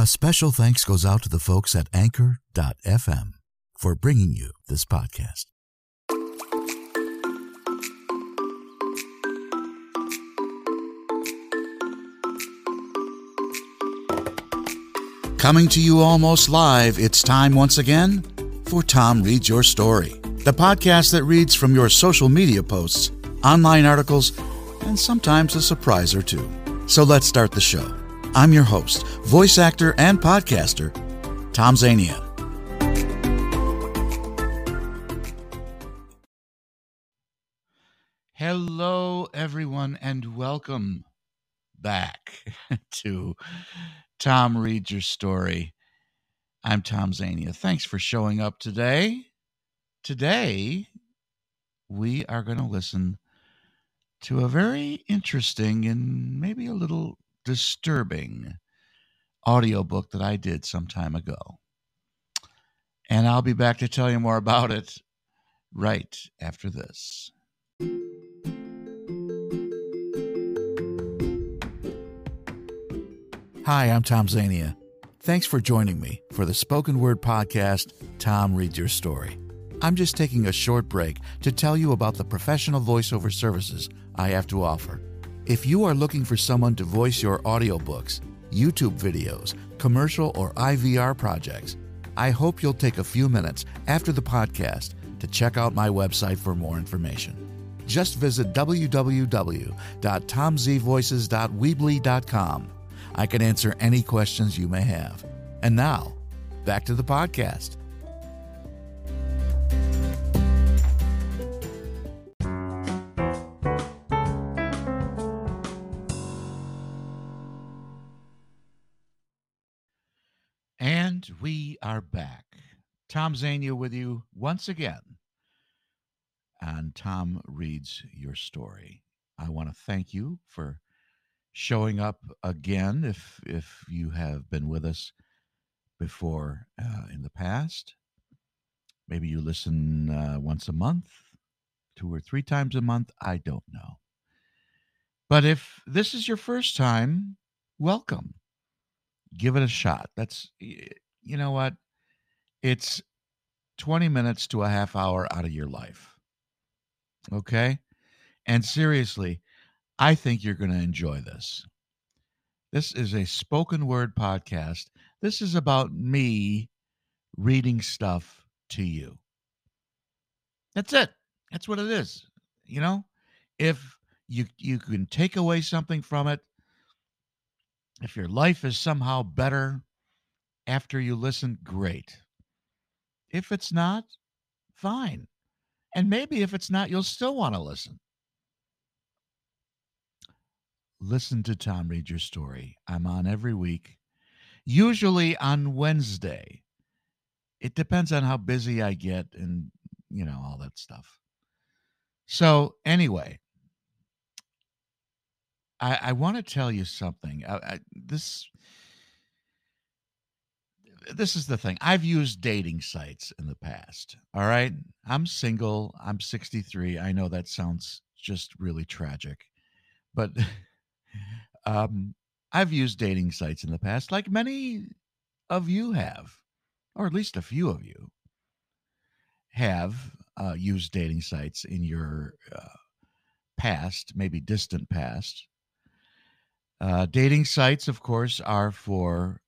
A special thanks goes out to the folks at Anchor.fm for bringing you this podcast. Coming to you almost live, it's time once again for Tom Reads Your Story, the podcast that reads from your social media posts, online articles, and sometimes a surprise or two. So let's start the show. I'm your host, voice actor, and podcaster, Tom Zania. Hello, everyone, and welcome back to Tom Reads Your Story. I'm Tom Zania. Thanks for showing up today. Today, we are going to listen to a very interesting and maybe a little disturbing audiobook that I did some time ago. And I'll be back to tell you more about it right after this. Hi, I'm Tom Zania. Thanks for joining me for the spoken word podcast, Tom Reads Your Story. I'm just taking a short break to tell you about the professional voiceover services I have to offer. If you are looking for someone to voice your audiobooks, YouTube videos, commercial, or IVR projects, I hope you'll take a few minutes after the podcast to check out my website for more information. Just visit www.tomzvoices.weebly.com. I can answer any questions you may have. And now, back to the podcast. Are back. Tom Zania with you once again. And Tom reads your story. I want to thank you for showing up again if if you have been with us before uh, in the past. Maybe you listen uh, once a month, two or three times a month. I don't know. But if this is your first time, welcome give it a shot. That's, you know what? It's 20 minutes to a half hour out of your life. Okay. And seriously, I think you're going to enjoy this. This is a spoken word podcast. This is about me reading stuff to you. That's it. That's what it is. You know, if you you can take away something from it, if your life is somehow better after you listen, great. If it's not, fine. And maybe if it's not, you'll still want to listen. Listen to Tom read your story. I'm on every week, usually on Wednesday. It depends on how busy I get and, you know, all that stuff. So, anyway, I, I want to tell you something. I, I, this this is the thing. I've used dating sites in the past. All right, I'm single. I'm 63. I know that sounds just really tragic, but um, I've used dating sites in the past, like many of you have, or at least a few of you have uh, used dating sites in your uh, past, maybe distant past. Uh, dating sites, of course, are for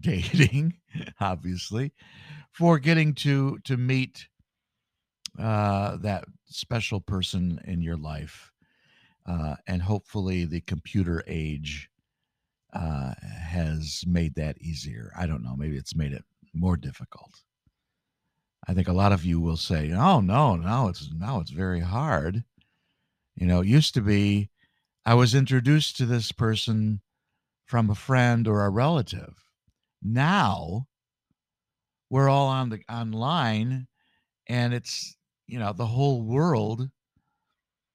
dating, obviously, for getting to to meet uh, that special person in your life, uh, and hopefully, the computer age uh, has made that easier. I don't know. Maybe it's made it more difficult. I think a lot of you will say, "Oh no, no, it's now it's very hard." You know, it used to be I was introduced to this person from a friend or a relative. Now we're all on the online and it's, you know, the whole world,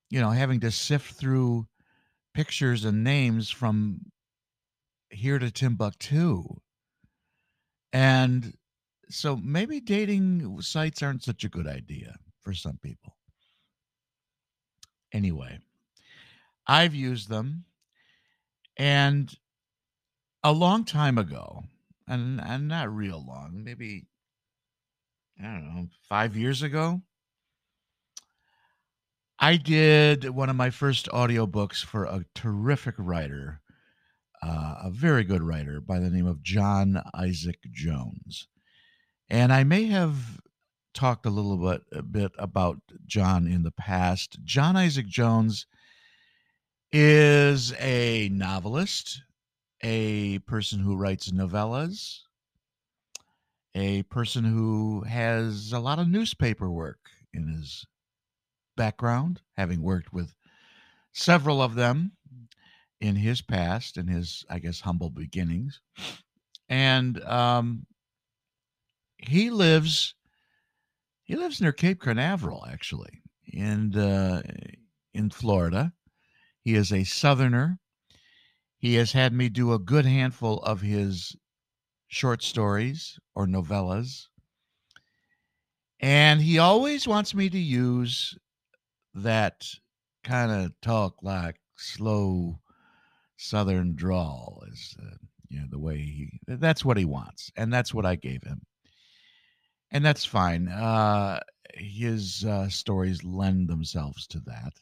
you know, having to sift through pictures and names from here to Timbuktu. And so maybe dating sites aren't such a good idea for some people. Anyway, I've used them. And a long time ago, and and not real long, maybe I don't know, five years ago. I did one of my first audiobooks for a terrific writer, uh, a very good writer by the name of John Isaac Jones. And I may have talked a little bit, a bit about John in the past. John Isaac Jones is a novelist, a person who writes novellas, a person who has a lot of newspaper work in his background, having worked with several of them in his past, in his, I guess, humble beginnings. And um, he lives he lives near Cape Canaveral, actually, in uh, in Florida. He is a Southerner. He has had me do a good handful of his short stories or novellas. And he always wants me to use that kind of talk like slow southern drawl is uh, you know the way he that's what he wants and that's what I gave him. And that's fine. Uh his uh, stories lend themselves to that.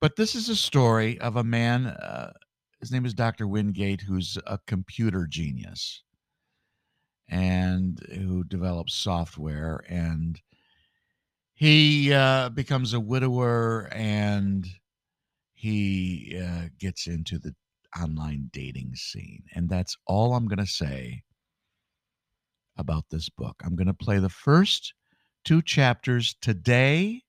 But this is a story of a man uh, his name is Dr. Wingate who's a computer genius and who develops software and he uh, becomes a widower and he uh, gets into the online dating scene. And that's all I'm going to say about this book. I'm going to play the first two chapters today.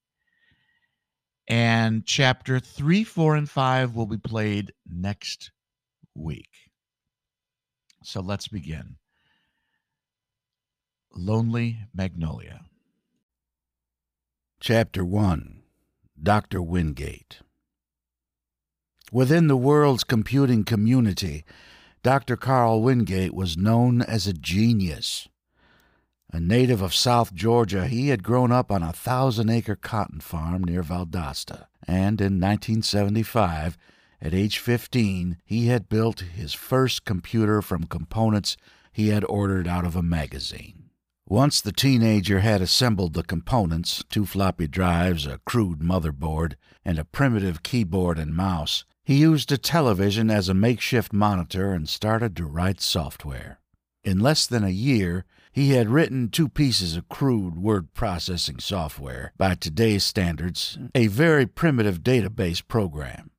And chapter three, four, and five will be played next week. So let's begin. Lonely Magnolia. Chapter 1 Dr. Wingate Within the world's computing community, Dr. Carl Wingate was known as a genius. A native of South Georgia, he had grown up on a thousand acre cotton farm near Valdosta, and in 1975, at age 15, he had built his first computer from components he had ordered out of a magazine. Once the teenager had assembled the components two floppy drives, a crude motherboard, and a primitive keyboard and mouse he used a television as a makeshift monitor and started to write software. In less than a year, he had written two pieces of crude word processing software, by today's standards, a very primitive database program.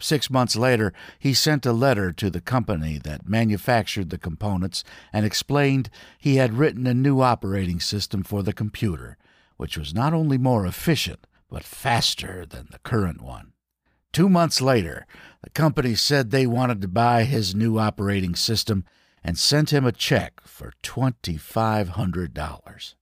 Six months later, he sent a letter to the company that manufactured the components and explained he had written a new operating system for the computer, which was not only more efficient, but faster than the current one. Two months later, the company said they wanted to buy his new operating system and sent him a check for $2,500.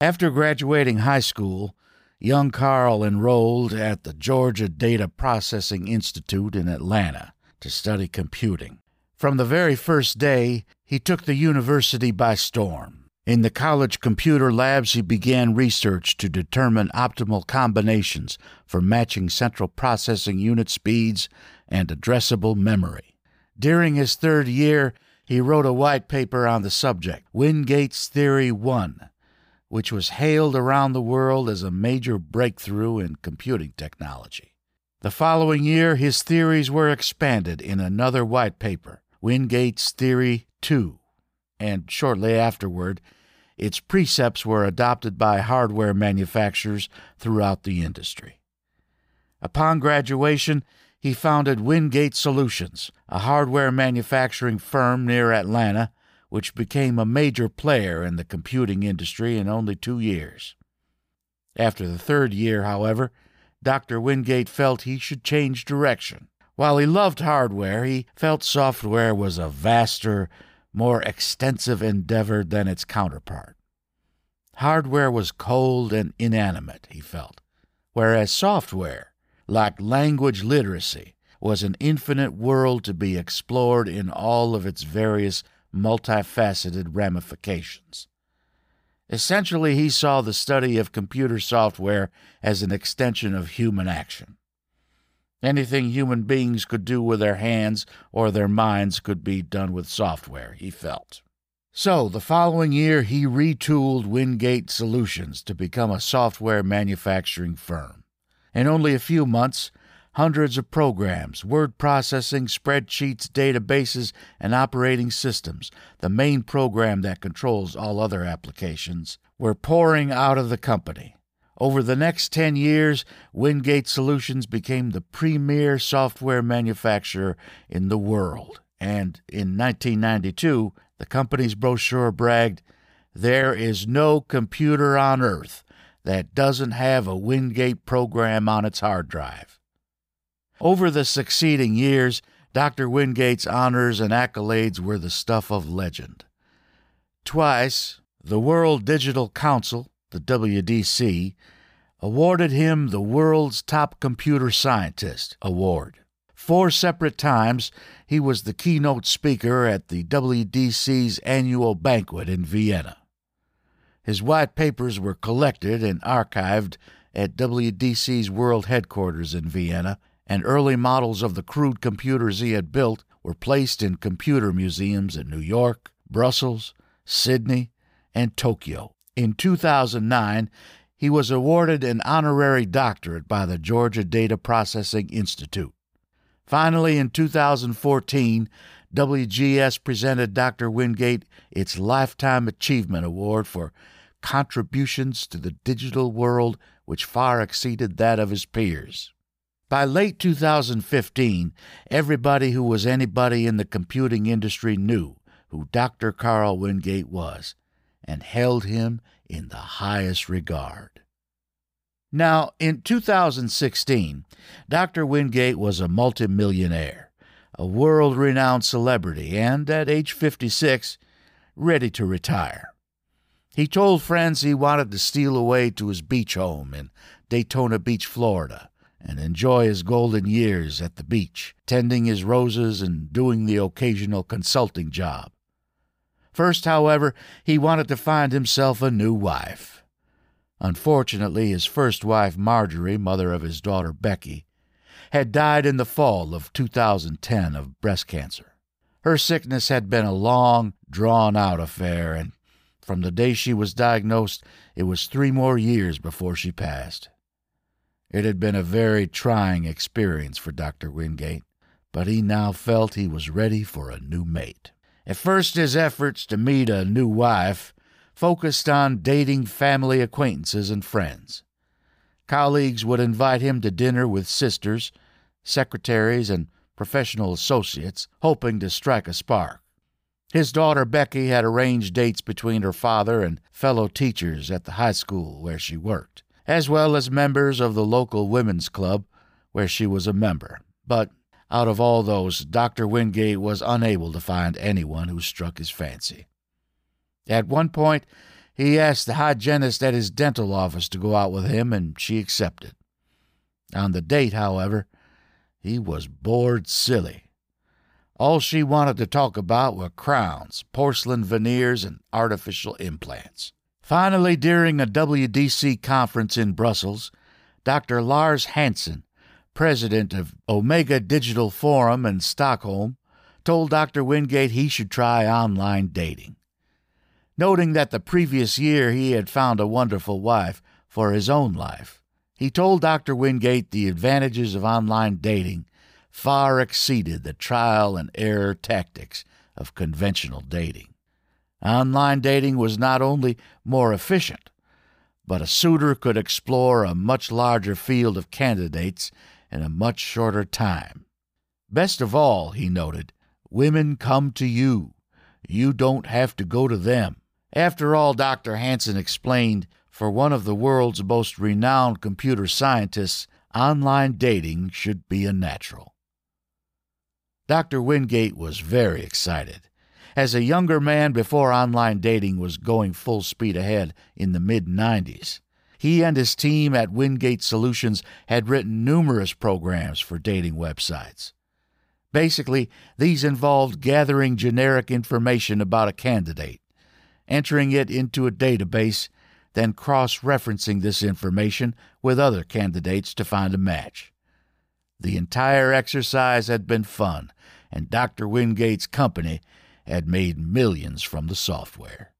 After graduating high school, young Carl enrolled at the Georgia Data Processing Institute in Atlanta to study computing. From the very first day, he took the university by storm. In the college computer labs, he began research to determine optimal combinations for matching central processing unit speeds and addressable memory. During his third year, he wrote a white paper on the subject, Wingate's Theory 1, which was hailed around the world as a major breakthrough in computing technology. The following year, his theories were expanded in another white paper, Wingate's Theory 2, and shortly afterward, its precepts were adopted by hardware manufacturers throughout the industry. Upon graduation, he founded Wingate Solutions, a hardware manufacturing firm near Atlanta which became a major player in the computing industry in only two years. After the third year, however, Dr. Wingate felt he should change direction. While he loved hardware, he felt software was a vaster, more extensive endeavor than its counterpart. Hardware was cold and inanimate, he felt, whereas software, like language literacy, was an infinite world to be explored in all of its various multifaceted ramifications. Essentially, he saw the study of computer software as an extension of human action. Anything human beings could do with their hands or their minds could be done with software, he felt. So, the following year, he retooled Wingate Solutions to become a software manufacturing firm. In only a few months, hundreds of programs, word processing, spreadsheets, databases, and operating systems, the main program that controls all other applications, were pouring out of the company. Over the next 10 years, Wingate Solutions became the premier software manufacturer in the world. And in 1992, the company's brochure bragged, There is no computer on earth that doesn't have a Wingate program on its hard drive. Over the succeeding years, Dr. Wingate's honors and accolades were the stuff of legend. Twice, the World Digital Council, the WDC, awarded him the World's Top Computer Scientist Award. Four separate times, he was the keynote speaker at the WDC's annual banquet in Vienna. His white papers were collected and archived at WDC's world headquarters in Vienna, and early models of the crude computers he had built were placed in computer museums in New York, Brussels, Sydney, and Tokyo. In 2009, he was awarded an honorary doctorate by the Georgia Data Processing Institute. Finally, in 2014, WGS presented Dr. Wingate its Lifetime Achievement Award for contributions to the digital world which far exceeded that of his peers. By late 2015, everybody who was anybody in the computing industry knew who Dr. Carl Wingate was and held him in the highest regard. Now, in 2016, Dr. Wingate was a multimillionaire, a world renowned celebrity, and at age 56, ready to retire. He told friends he wanted to steal away to his beach home in Daytona Beach, Florida, and enjoy his golden years at the beach, tending his roses and doing the occasional consulting job. First, however, he wanted to find himself a new wife. Unfortunately, his first wife, Marjorie, mother of his daughter Becky, had died in the fall of 2010 of breast cancer. Her sickness had been a long, drawn out affair, and from the day she was diagnosed, it was three more years before she passed. It had been a very trying experience for Dr. Wingate, but he now felt he was ready for a new mate. At first, his efforts to meet a new wife focused on dating family acquaintances and friends. Colleagues would invite him to dinner with sisters, secretaries, and professional associates, hoping to strike a spark. His daughter Becky had arranged dates between her father and fellow teachers at the high school where she worked, as well as members of the local women's club where she was a member. But out of all those, Dr. Wingate was unable to find anyone who struck his fancy. At one point, he asked the hygienist at his dental office to go out with him, and she accepted. On the date, however, he was bored silly. All she wanted to talk about were crowns, porcelain veneers, and artificial implants. Finally, during a WDC conference in Brussels, Dr. Lars Hansen, president of Omega Digital Forum in Stockholm, told Dr. Wingate he should try online dating. Noting that the previous year he had found a wonderful wife for his own life, he told Dr. Wingate the advantages of online dating far exceeded the trial and error tactics of conventional dating. Online dating was not only more efficient, but a suitor could explore a much larger field of candidates in a much shorter time. Best of all, he noted, women come to you. You don't have to go to them. After all, Dr. Hansen explained, for one of the world's most renowned computer scientists, online dating should be a natural. Dr. Wingate was very excited. As a younger man before online dating was going full speed ahead in the mid 90s, he and his team at Wingate Solutions had written numerous programs for dating websites. Basically, these involved gathering generic information about a candidate, entering it into a database, then cross referencing this information with other candidates to find a match. The entire exercise had been fun, and Dr. Wingate's company had made millions from the software.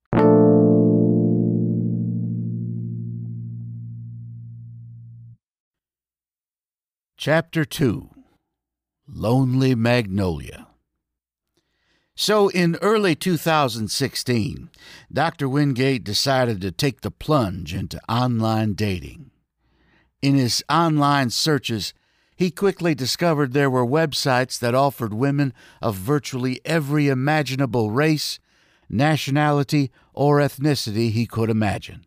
Chapter 2 Lonely Magnolia so, in early 2016, Dr. Wingate decided to take the plunge into online dating. In his online searches, he quickly discovered there were websites that offered women of virtually every imaginable race, nationality, or ethnicity he could imagine.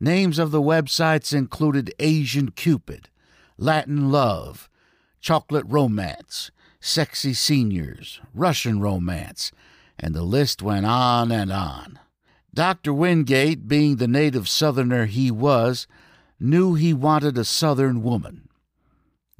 Names of the websites included Asian Cupid, Latin Love, Chocolate Romance, Sexy Seniors, Russian Romance, and the list went on and on. Dr. Wingate, being the native Southerner he was, knew he wanted a Southern woman.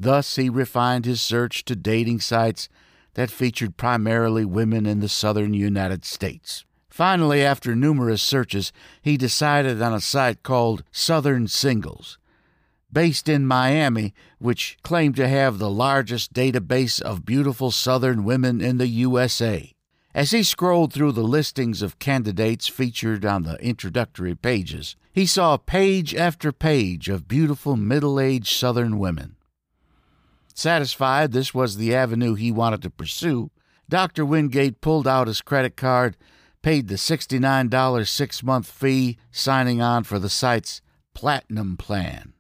Thus, he refined his search to dating sites that featured primarily women in the southern United States. Finally, after numerous searches, he decided on a site called Southern Singles, based in Miami, which claimed to have the largest database of beautiful Southern women in the USA. As he scrolled through the listings of candidates featured on the introductory pages, he saw page after page of beautiful middle aged Southern women. Satisfied this was the avenue he wanted to pursue, Dr. Wingate pulled out his credit card, paid the $69 six month fee, signing on for the site's Platinum Plan.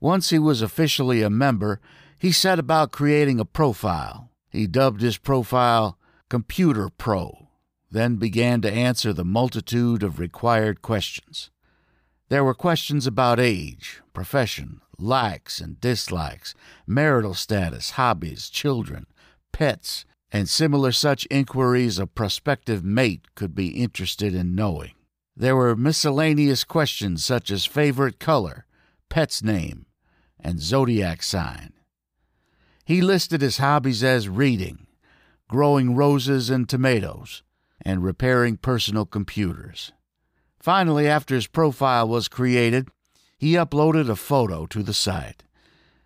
Once he was officially a member, he set about creating a profile. He dubbed his profile Computer Pro, then began to answer the multitude of required questions. There were questions about age, profession, likes and dislikes, marital status, hobbies, children, pets, and similar such inquiries a prospective mate could be interested in knowing. There were miscellaneous questions such as favorite color, pet's name, and zodiac sign. He listed his hobbies as reading, growing roses and tomatoes, and repairing personal computers. Finally, after his profile was created, he uploaded a photo to the site.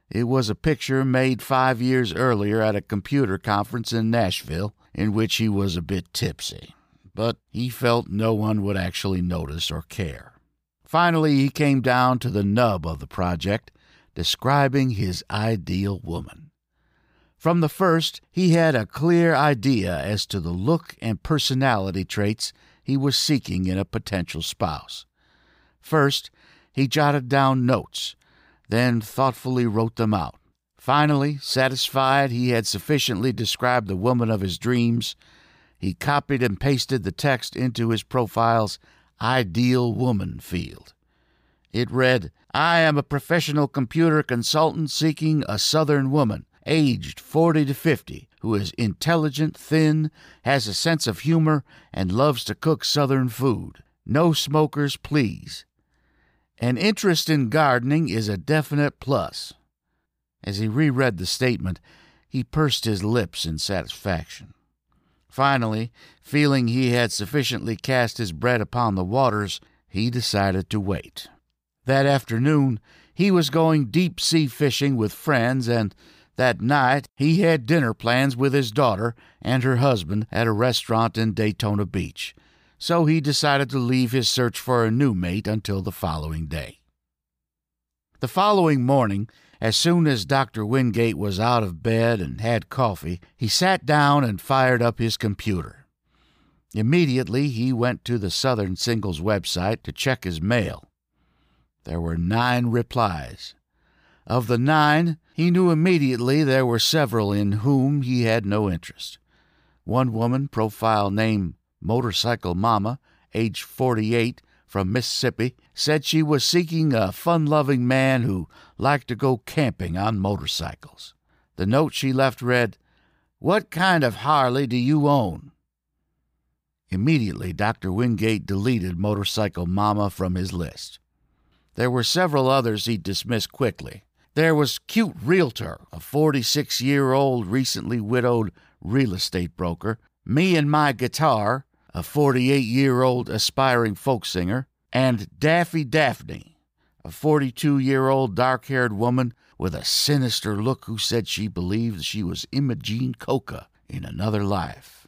It was a picture made five years earlier at a computer conference in Nashville in which he was a bit tipsy, but he felt no one would actually notice or care. Finally, he came down to the nub of the project describing his ideal woman. From the first, he had a clear idea as to the look and personality traits he was seeking in a potential spouse. First, he jotted down notes, then thoughtfully wrote them out. Finally, satisfied he had sufficiently described the woman of his dreams, he copied and pasted the text into his profile's Ideal Woman field. It read, I am a professional computer consultant seeking a Southern woman, aged 40 to 50, who is intelligent, thin, has a sense of humor, and loves to cook Southern food. No smokers, please. An interest in gardening is a definite plus. As he reread the statement, he pursed his lips in satisfaction. Finally, feeling he had sufficiently cast his bread upon the waters, he decided to wait. That afternoon, he was going deep sea fishing with friends, and that night he had dinner plans with his daughter and her husband at a restaurant in Daytona Beach. So he decided to leave his search for a new mate until the following day. The following morning, as soon as Dr. Wingate was out of bed and had coffee, he sat down and fired up his computer. Immediately, he went to the Southern Singles website to check his mail. There were nine replies. Of the nine, he knew immediately there were several in whom he had no interest. One woman, profile name Motorcycle Mama, age 48, from Mississippi, said she was seeking a fun loving man who liked to go camping on motorcycles. The note she left read, What kind of Harley do you own? Immediately, Dr. Wingate deleted Motorcycle Mama from his list. There were several others he dismissed quickly. There was Cute Realtor, a 46 year old recently widowed real estate broker, Me and My Guitar, a 48 year old aspiring folk singer, and Daffy Daphne, a 42 year old dark haired woman with a sinister look who said she believed she was Imogene Coca in another life.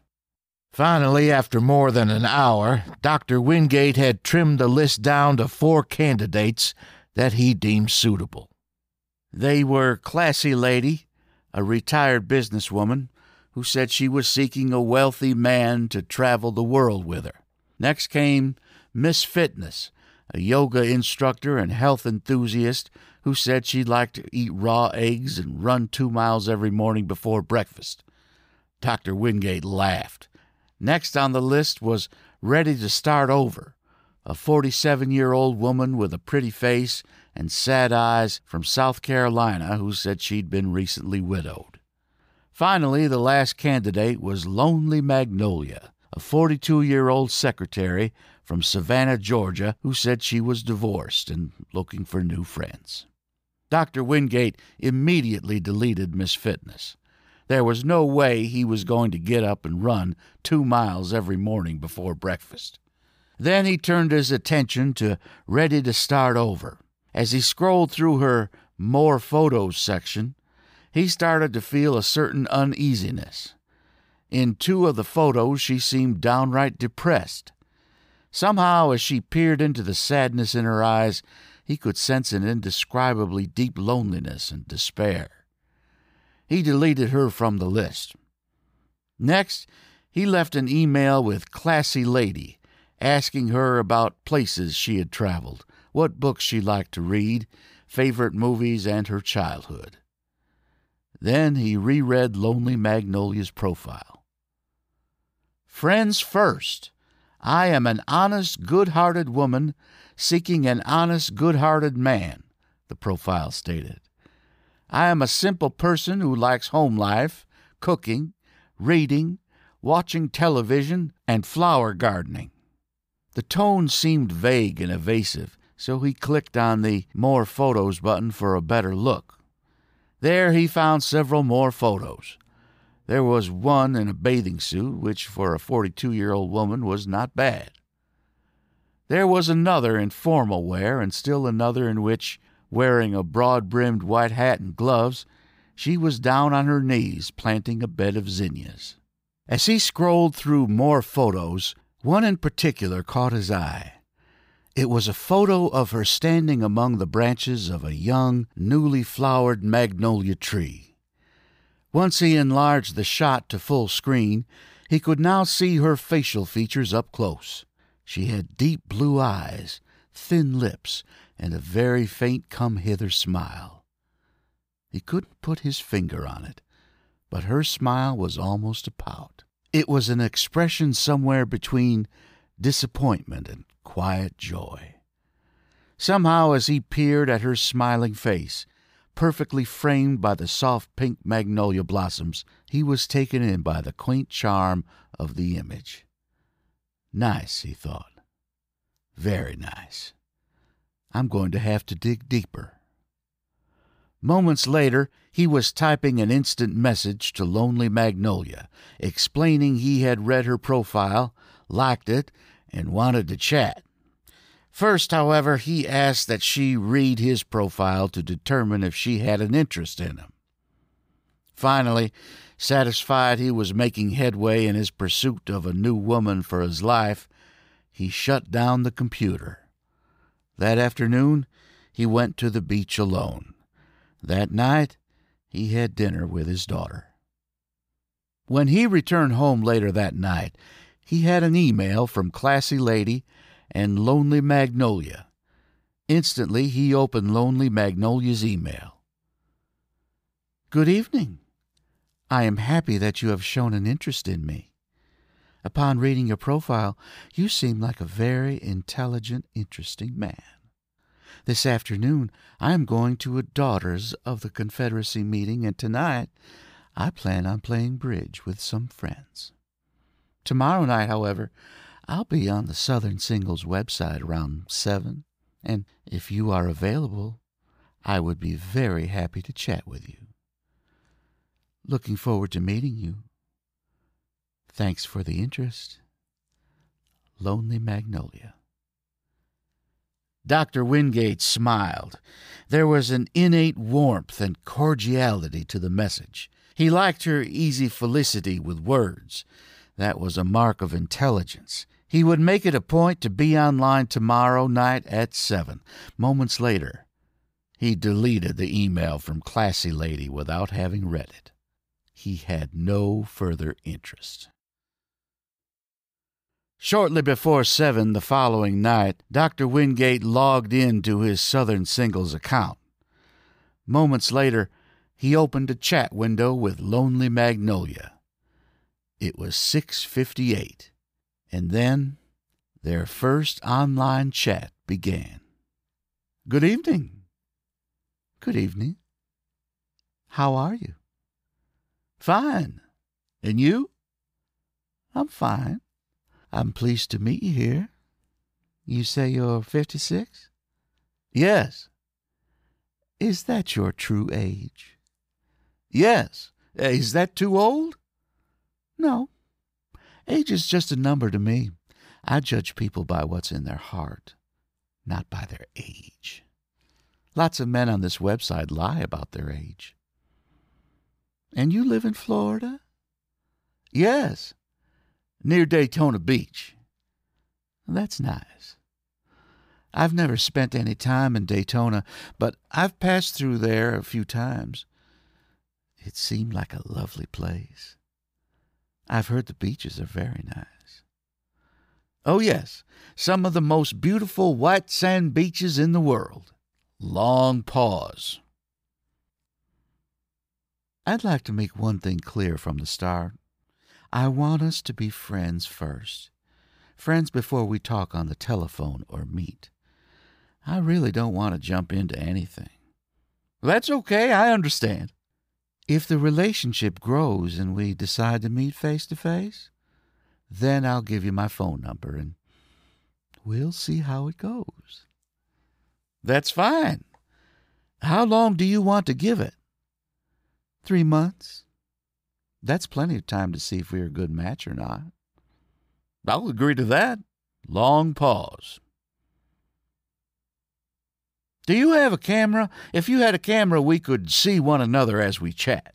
Finally, after more than an hour, Dr. Wingate had trimmed the list down to four candidates that he deemed suitable. They were Classy Lady, a retired businesswoman who said she was seeking a wealthy man to travel the world with her. Next came Miss Fitness, a yoga instructor and health enthusiast who said she'd like to eat raw eggs and run two miles every morning before breakfast. Dr. Wingate laughed. Next on the list was Ready to Start Over, a 47 year old woman with a pretty face and sad eyes from South Carolina who said she'd been recently widowed. Finally, the last candidate was Lonely Magnolia, a 42 year old secretary from Savannah, Georgia, who said she was divorced and looking for new friends. Dr. Wingate immediately deleted Miss Fitness. There was no way he was going to get up and run two miles every morning before breakfast. Then he turned his attention to Ready to Start Over. As he scrolled through her More Photos section, he started to feel a certain uneasiness. In two of the photos, she seemed downright depressed. Somehow, as she peered into the sadness in her eyes, he could sense an indescribably deep loneliness and despair. He deleted her from the list. Next, he left an email with Classy Lady, asking her about places she had traveled, what books she liked to read, favorite movies, and her childhood. Then he reread Lonely Magnolia's profile. Friends first. I am an honest, good hearted woman seeking an honest, good hearted man, the profile stated. I am a simple person who likes home life, cooking, reading, watching television, and flower gardening. The tone seemed vague and evasive, so he clicked on the More Photos button for a better look. There he found several more photos. There was one in a bathing suit, which for a 42 year old woman was not bad. There was another in formal wear, and still another in which, wearing a broad brimmed white hat and gloves, she was down on her knees planting a bed of zinnias. As he scrolled through more photos, one in particular caught his eye. It was a photo of her standing among the branches of a young, newly flowered magnolia tree. Once he enlarged the shot to full screen, he could now see her facial features up close. She had deep blue eyes, thin lips, and a very faint come hither smile. He couldn't put his finger on it, but her smile was almost a pout. It was an expression somewhere between disappointment and quiet joy. Somehow, as he peered at her smiling face, perfectly framed by the soft pink magnolia blossoms, he was taken in by the quaint charm of the image. Nice, he thought. Very nice. I'm going to have to dig deeper. Moments later, he was typing an instant message to Lonely Magnolia, explaining he had read her profile, liked it, and wanted to chat. First, however, he asked that she read his profile to determine if she had an interest in him. Finally, Satisfied he was making headway in his pursuit of a new woman for his life, he shut down the computer. That afternoon, he went to the beach alone. That night, he had dinner with his daughter. When he returned home later that night, he had an email from Classy Lady and Lonely Magnolia. Instantly, he opened Lonely Magnolia's email. Good evening. I am happy that you have shown an interest in me. Upon reading your profile, you seem like a very intelligent, interesting man. This afternoon, I am going to a Daughters of the Confederacy meeting, and tonight I plan on playing bridge with some friends. Tomorrow night, however, I'll be on the Southern Singles website around 7, and if you are available, I would be very happy to chat with you. Looking forward to meeting you. Thanks for the interest. Lonely Magnolia. Dr. Wingate smiled. There was an innate warmth and cordiality to the message. He liked her easy felicity with words. That was a mark of intelligence. He would make it a point to be online tomorrow night at 7. Moments later, he deleted the email from Classy Lady without having read it. He had no further interest. Shortly before seven the following night, Dr. Wingate logged in to his Southern Singles account. Moments later, he opened a chat window with Lonely Magnolia. It was 6:58, and then their first online chat began. Good evening. Good evening. How are you? Fine. And you? I'm fine. I'm pleased to meet you here. You say you're 56? Yes. Is that your true age? Yes. Is that too old? No. Age is just a number to me. I judge people by what's in their heart, not by their age. Lots of men on this website lie about their age. And you live in Florida? Yes near Daytona Beach. That's nice. I've never spent any time in Daytona, but I've passed through there a few times. It seemed like a lovely place. I've heard the beaches are very nice. Oh, yes, some of the most beautiful white sand beaches in the world. Long pause. I'd like to make one thing clear from the start. I want us to be friends first. Friends before we talk on the telephone or meet. I really don't want to jump into anything. That's okay, I understand. If the relationship grows and we decide to meet face to face, then I'll give you my phone number and we'll see how it goes. That's fine. How long do you want to give it? Three months? That's plenty of time to see if we're a good match or not. I'll agree to that. Long pause. Do you have a camera? If you had a camera, we could see one another as we chat.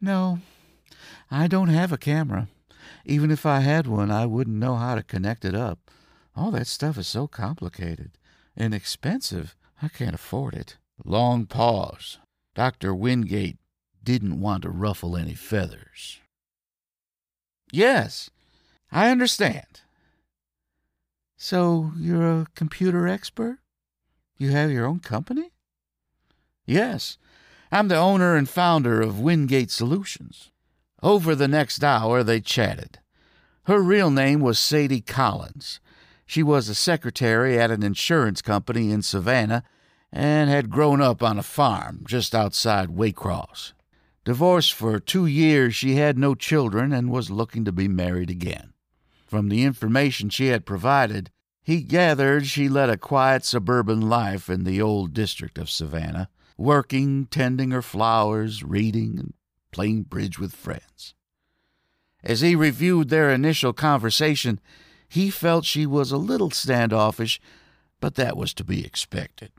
No, I don't have a camera. Even if I had one, I wouldn't know how to connect it up. All that stuff is so complicated and expensive, I can't afford it. Long pause. Dr. Wingate didn't want to ruffle any feathers. Yes, I understand. So you're a computer expert? You have your own company? Yes, I'm the owner and founder of Wingate Solutions. Over the next hour, they chatted. Her real name was Sadie Collins. She was a secretary at an insurance company in Savannah and had grown up on a farm just outside Waycross. Divorced for two years, she had no children and was looking to be married again. From the information she had provided, he gathered she led a quiet suburban life in the old district of Savannah, working, tending her flowers, reading, and playing bridge with friends. As he reviewed their initial conversation, he felt she was a little standoffish, but that was to be expected.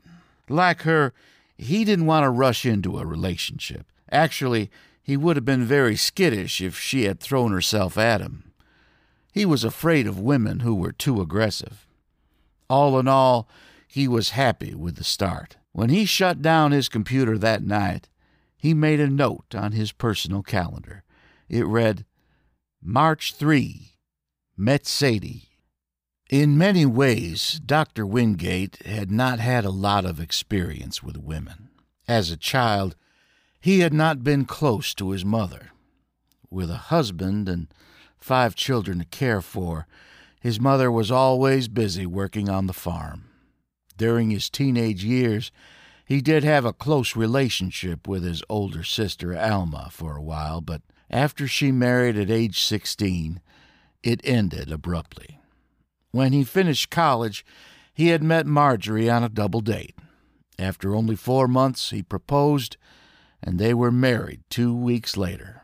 Like her, he didn't want to rush into a relationship. Actually, he would have been very skittish if she had thrown herself at him. He was afraid of women who were too aggressive. All in all, he was happy with the start. When he shut down his computer that night, he made a note on his personal calendar. It read, March 3, met Sadie. In many ways, Dr. Wingate had not had a lot of experience with women. As a child, he had not been close to his mother. With a husband and five children to care for, his mother was always busy working on the farm. During his teenage years, he did have a close relationship with his older sister Alma for a while, but after she married at age 16, it ended abruptly. When he finished college, he had met Marjorie on a double date. After only four months, he proposed and they were married two weeks later.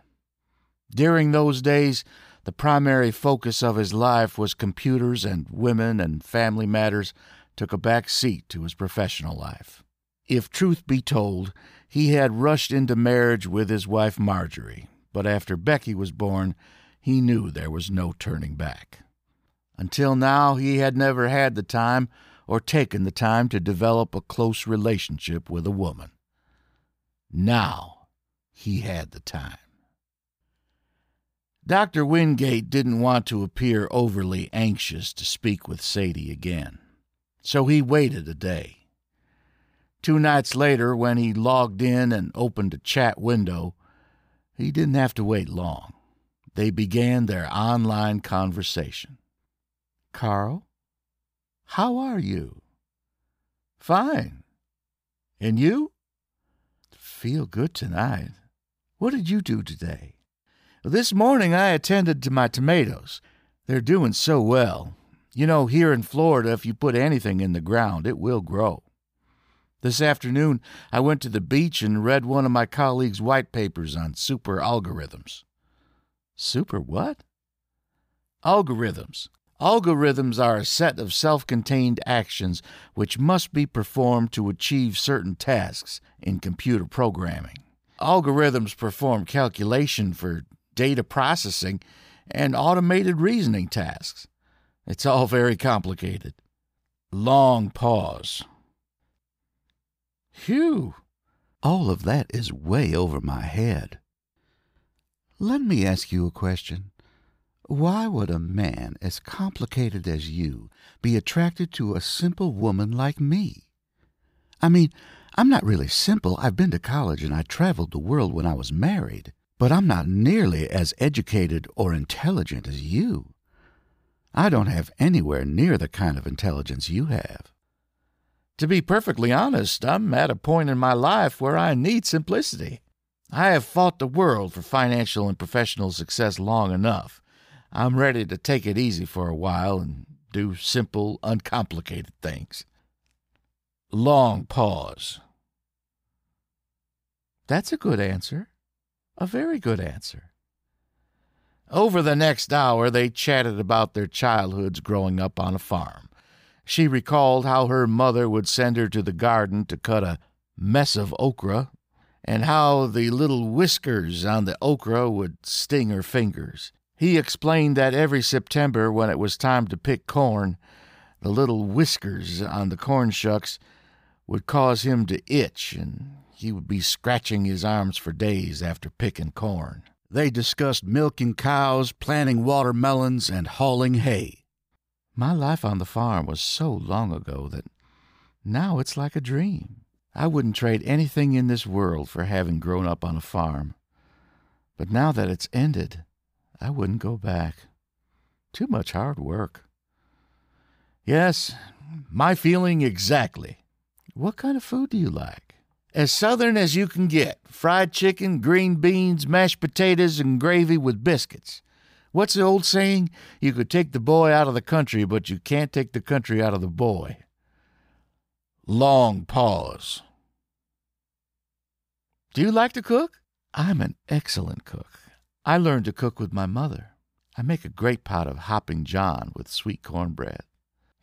During those days, the primary focus of his life was computers and women and family matters took a back seat to his professional life. If truth be told, he had rushed into marriage with his wife Marjorie, but after Becky was born, he knew there was no turning back. Until now, he had never had the time or taken the time to develop a close relationship with a woman. Now he had the time. Dr. Wingate didn't want to appear overly anxious to speak with Sadie again, so he waited a day. Two nights later, when he logged in and opened a chat window, he didn't have to wait long. They began their online conversation. Carl, how are you? Fine. And you? Feel good tonight. What did you do today? This morning I attended to my tomatoes. They're doing so well. You know, here in Florida, if you put anything in the ground, it will grow. This afternoon, I went to the beach and read one of my colleagues' white papers on super algorithms. Super what? Algorithms. Algorithms are a set of self contained actions which must be performed to achieve certain tasks in computer programming. Algorithms perform calculation for data processing, and automated reasoning tasks. It's all very complicated. Long pause. Phew! All of that is way over my head. Let me ask you a question. Why would a man as complicated as you be attracted to a simple woman like me? I mean, I'm not really simple. I've been to college and I traveled the world when I was married. But I'm not nearly as educated or intelligent as you. I don't have anywhere near the kind of intelligence you have. To be perfectly honest, I'm at a point in my life where I need simplicity. I have fought the world for financial and professional success long enough. I'm ready to take it easy for a while and do simple, uncomplicated things. Long pause. That's a good answer. A very good answer. Over the next hour, they chatted about their childhoods growing up on a farm. She recalled how her mother would send her to the garden to cut a mess of okra, and how the little whiskers on the okra would sting her fingers. He explained that every September, when it was time to pick corn, the little whiskers on the corn shucks would cause him to itch, and he would be scratching his arms for days after picking corn. They discussed milking cows, planting watermelons, and hauling hay. My life on the farm was so long ago that now it's like a dream. I wouldn't trade anything in this world for having grown up on a farm. But now that it's ended, I wouldn't go back. Too much hard work. Yes, my feeling exactly. What kind of food do you like? As southern as you can get fried chicken, green beans, mashed potatoes, and gravy with biscuits. What's the old saying? You could take the boy out of the country, but you can't take the country out of the boy. Long pause. Do you like to cook? I'm an excellent cook. I learned to cook with my mother. I make a great pot of hopping john with sweet cornbread.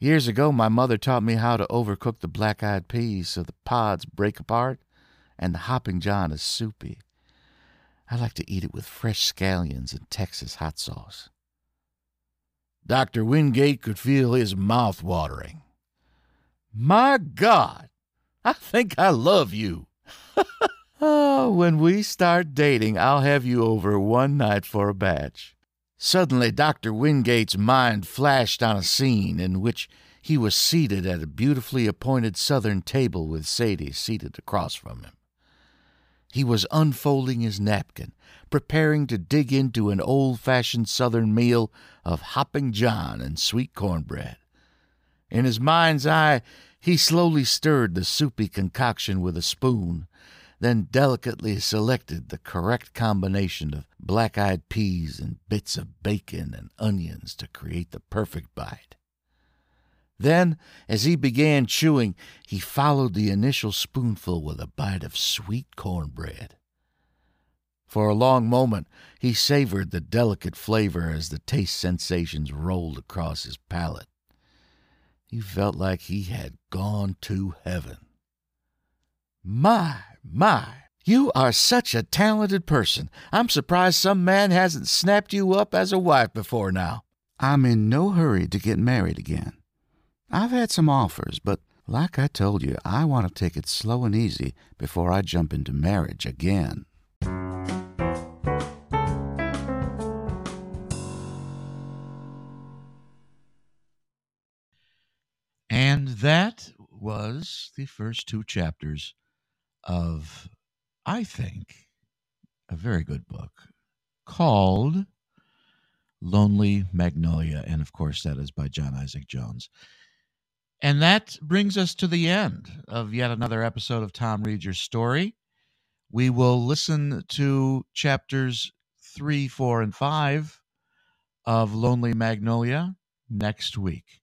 Years ago, my mother taught me how to overcook the black eyed peas so the pods break apart and the hopping john is soupy. I like to eat it with fresh scallions and Texas hot sauce. Dr. Wingate could feel his mouth watering. My God, I think I love you. oh, when we start dating, I'll have you over one night for a batch. Suddenly, Dr. Wingate's mind flashed on a scene in which he was seated at a beautifully appointed southern table with Sadie seated across from him. He was unfolding his napkin, preparing to dig into an old fashioned southern meal of hopping john and sweet cornbread. In his mind's eye, he slowly stirred the soupy concoction with a spoon then delicately selected the correct combination of black eyed peas and bits of bacon and onions to create the perfect bite. Then, as he began chewing, he followed the initial spoonful with a bite of sweet cornbread. For a long moment, he savored the delicate flavor as the taste sensations rolled across his palate. He felt like he had gone to heaven. My, my, you are such a talented person. I'm surprised some man hasn't snapped you up as a wife before now. I'm in no hurry to get married again. I've had some offers, but like I told you, I want to take it slow and easy before I jump into marriage again. And that was the first two chapters of, I think, a very good book called Lonely Magnolia. And of course, that is by John Isaac Jones. And that brings us to the end of yet another episode of Tom Reads Your Story. We will listen to chapters three, four, and five of Lonely Magnolia next week.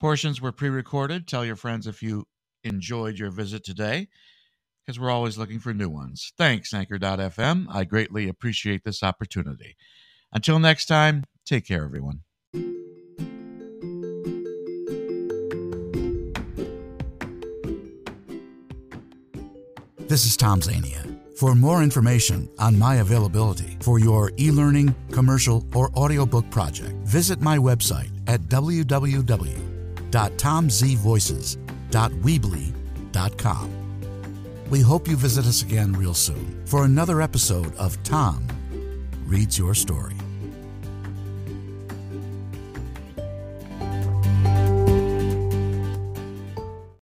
Portions were pre recorded. Tell your friends if you enjoyed your visit today, because we're always looking for new ones. Thanks, Anchor.fm. I greatly appreciate this opportunity. Until next time, take care, everyone. This is Tom Zania. For more information on my availability for your e learning, commercial, or audiobook project, visit my website at www.tomzvoices.weebly.com. We hope you visit us again real soon for another episode of Tom Reads Your Story.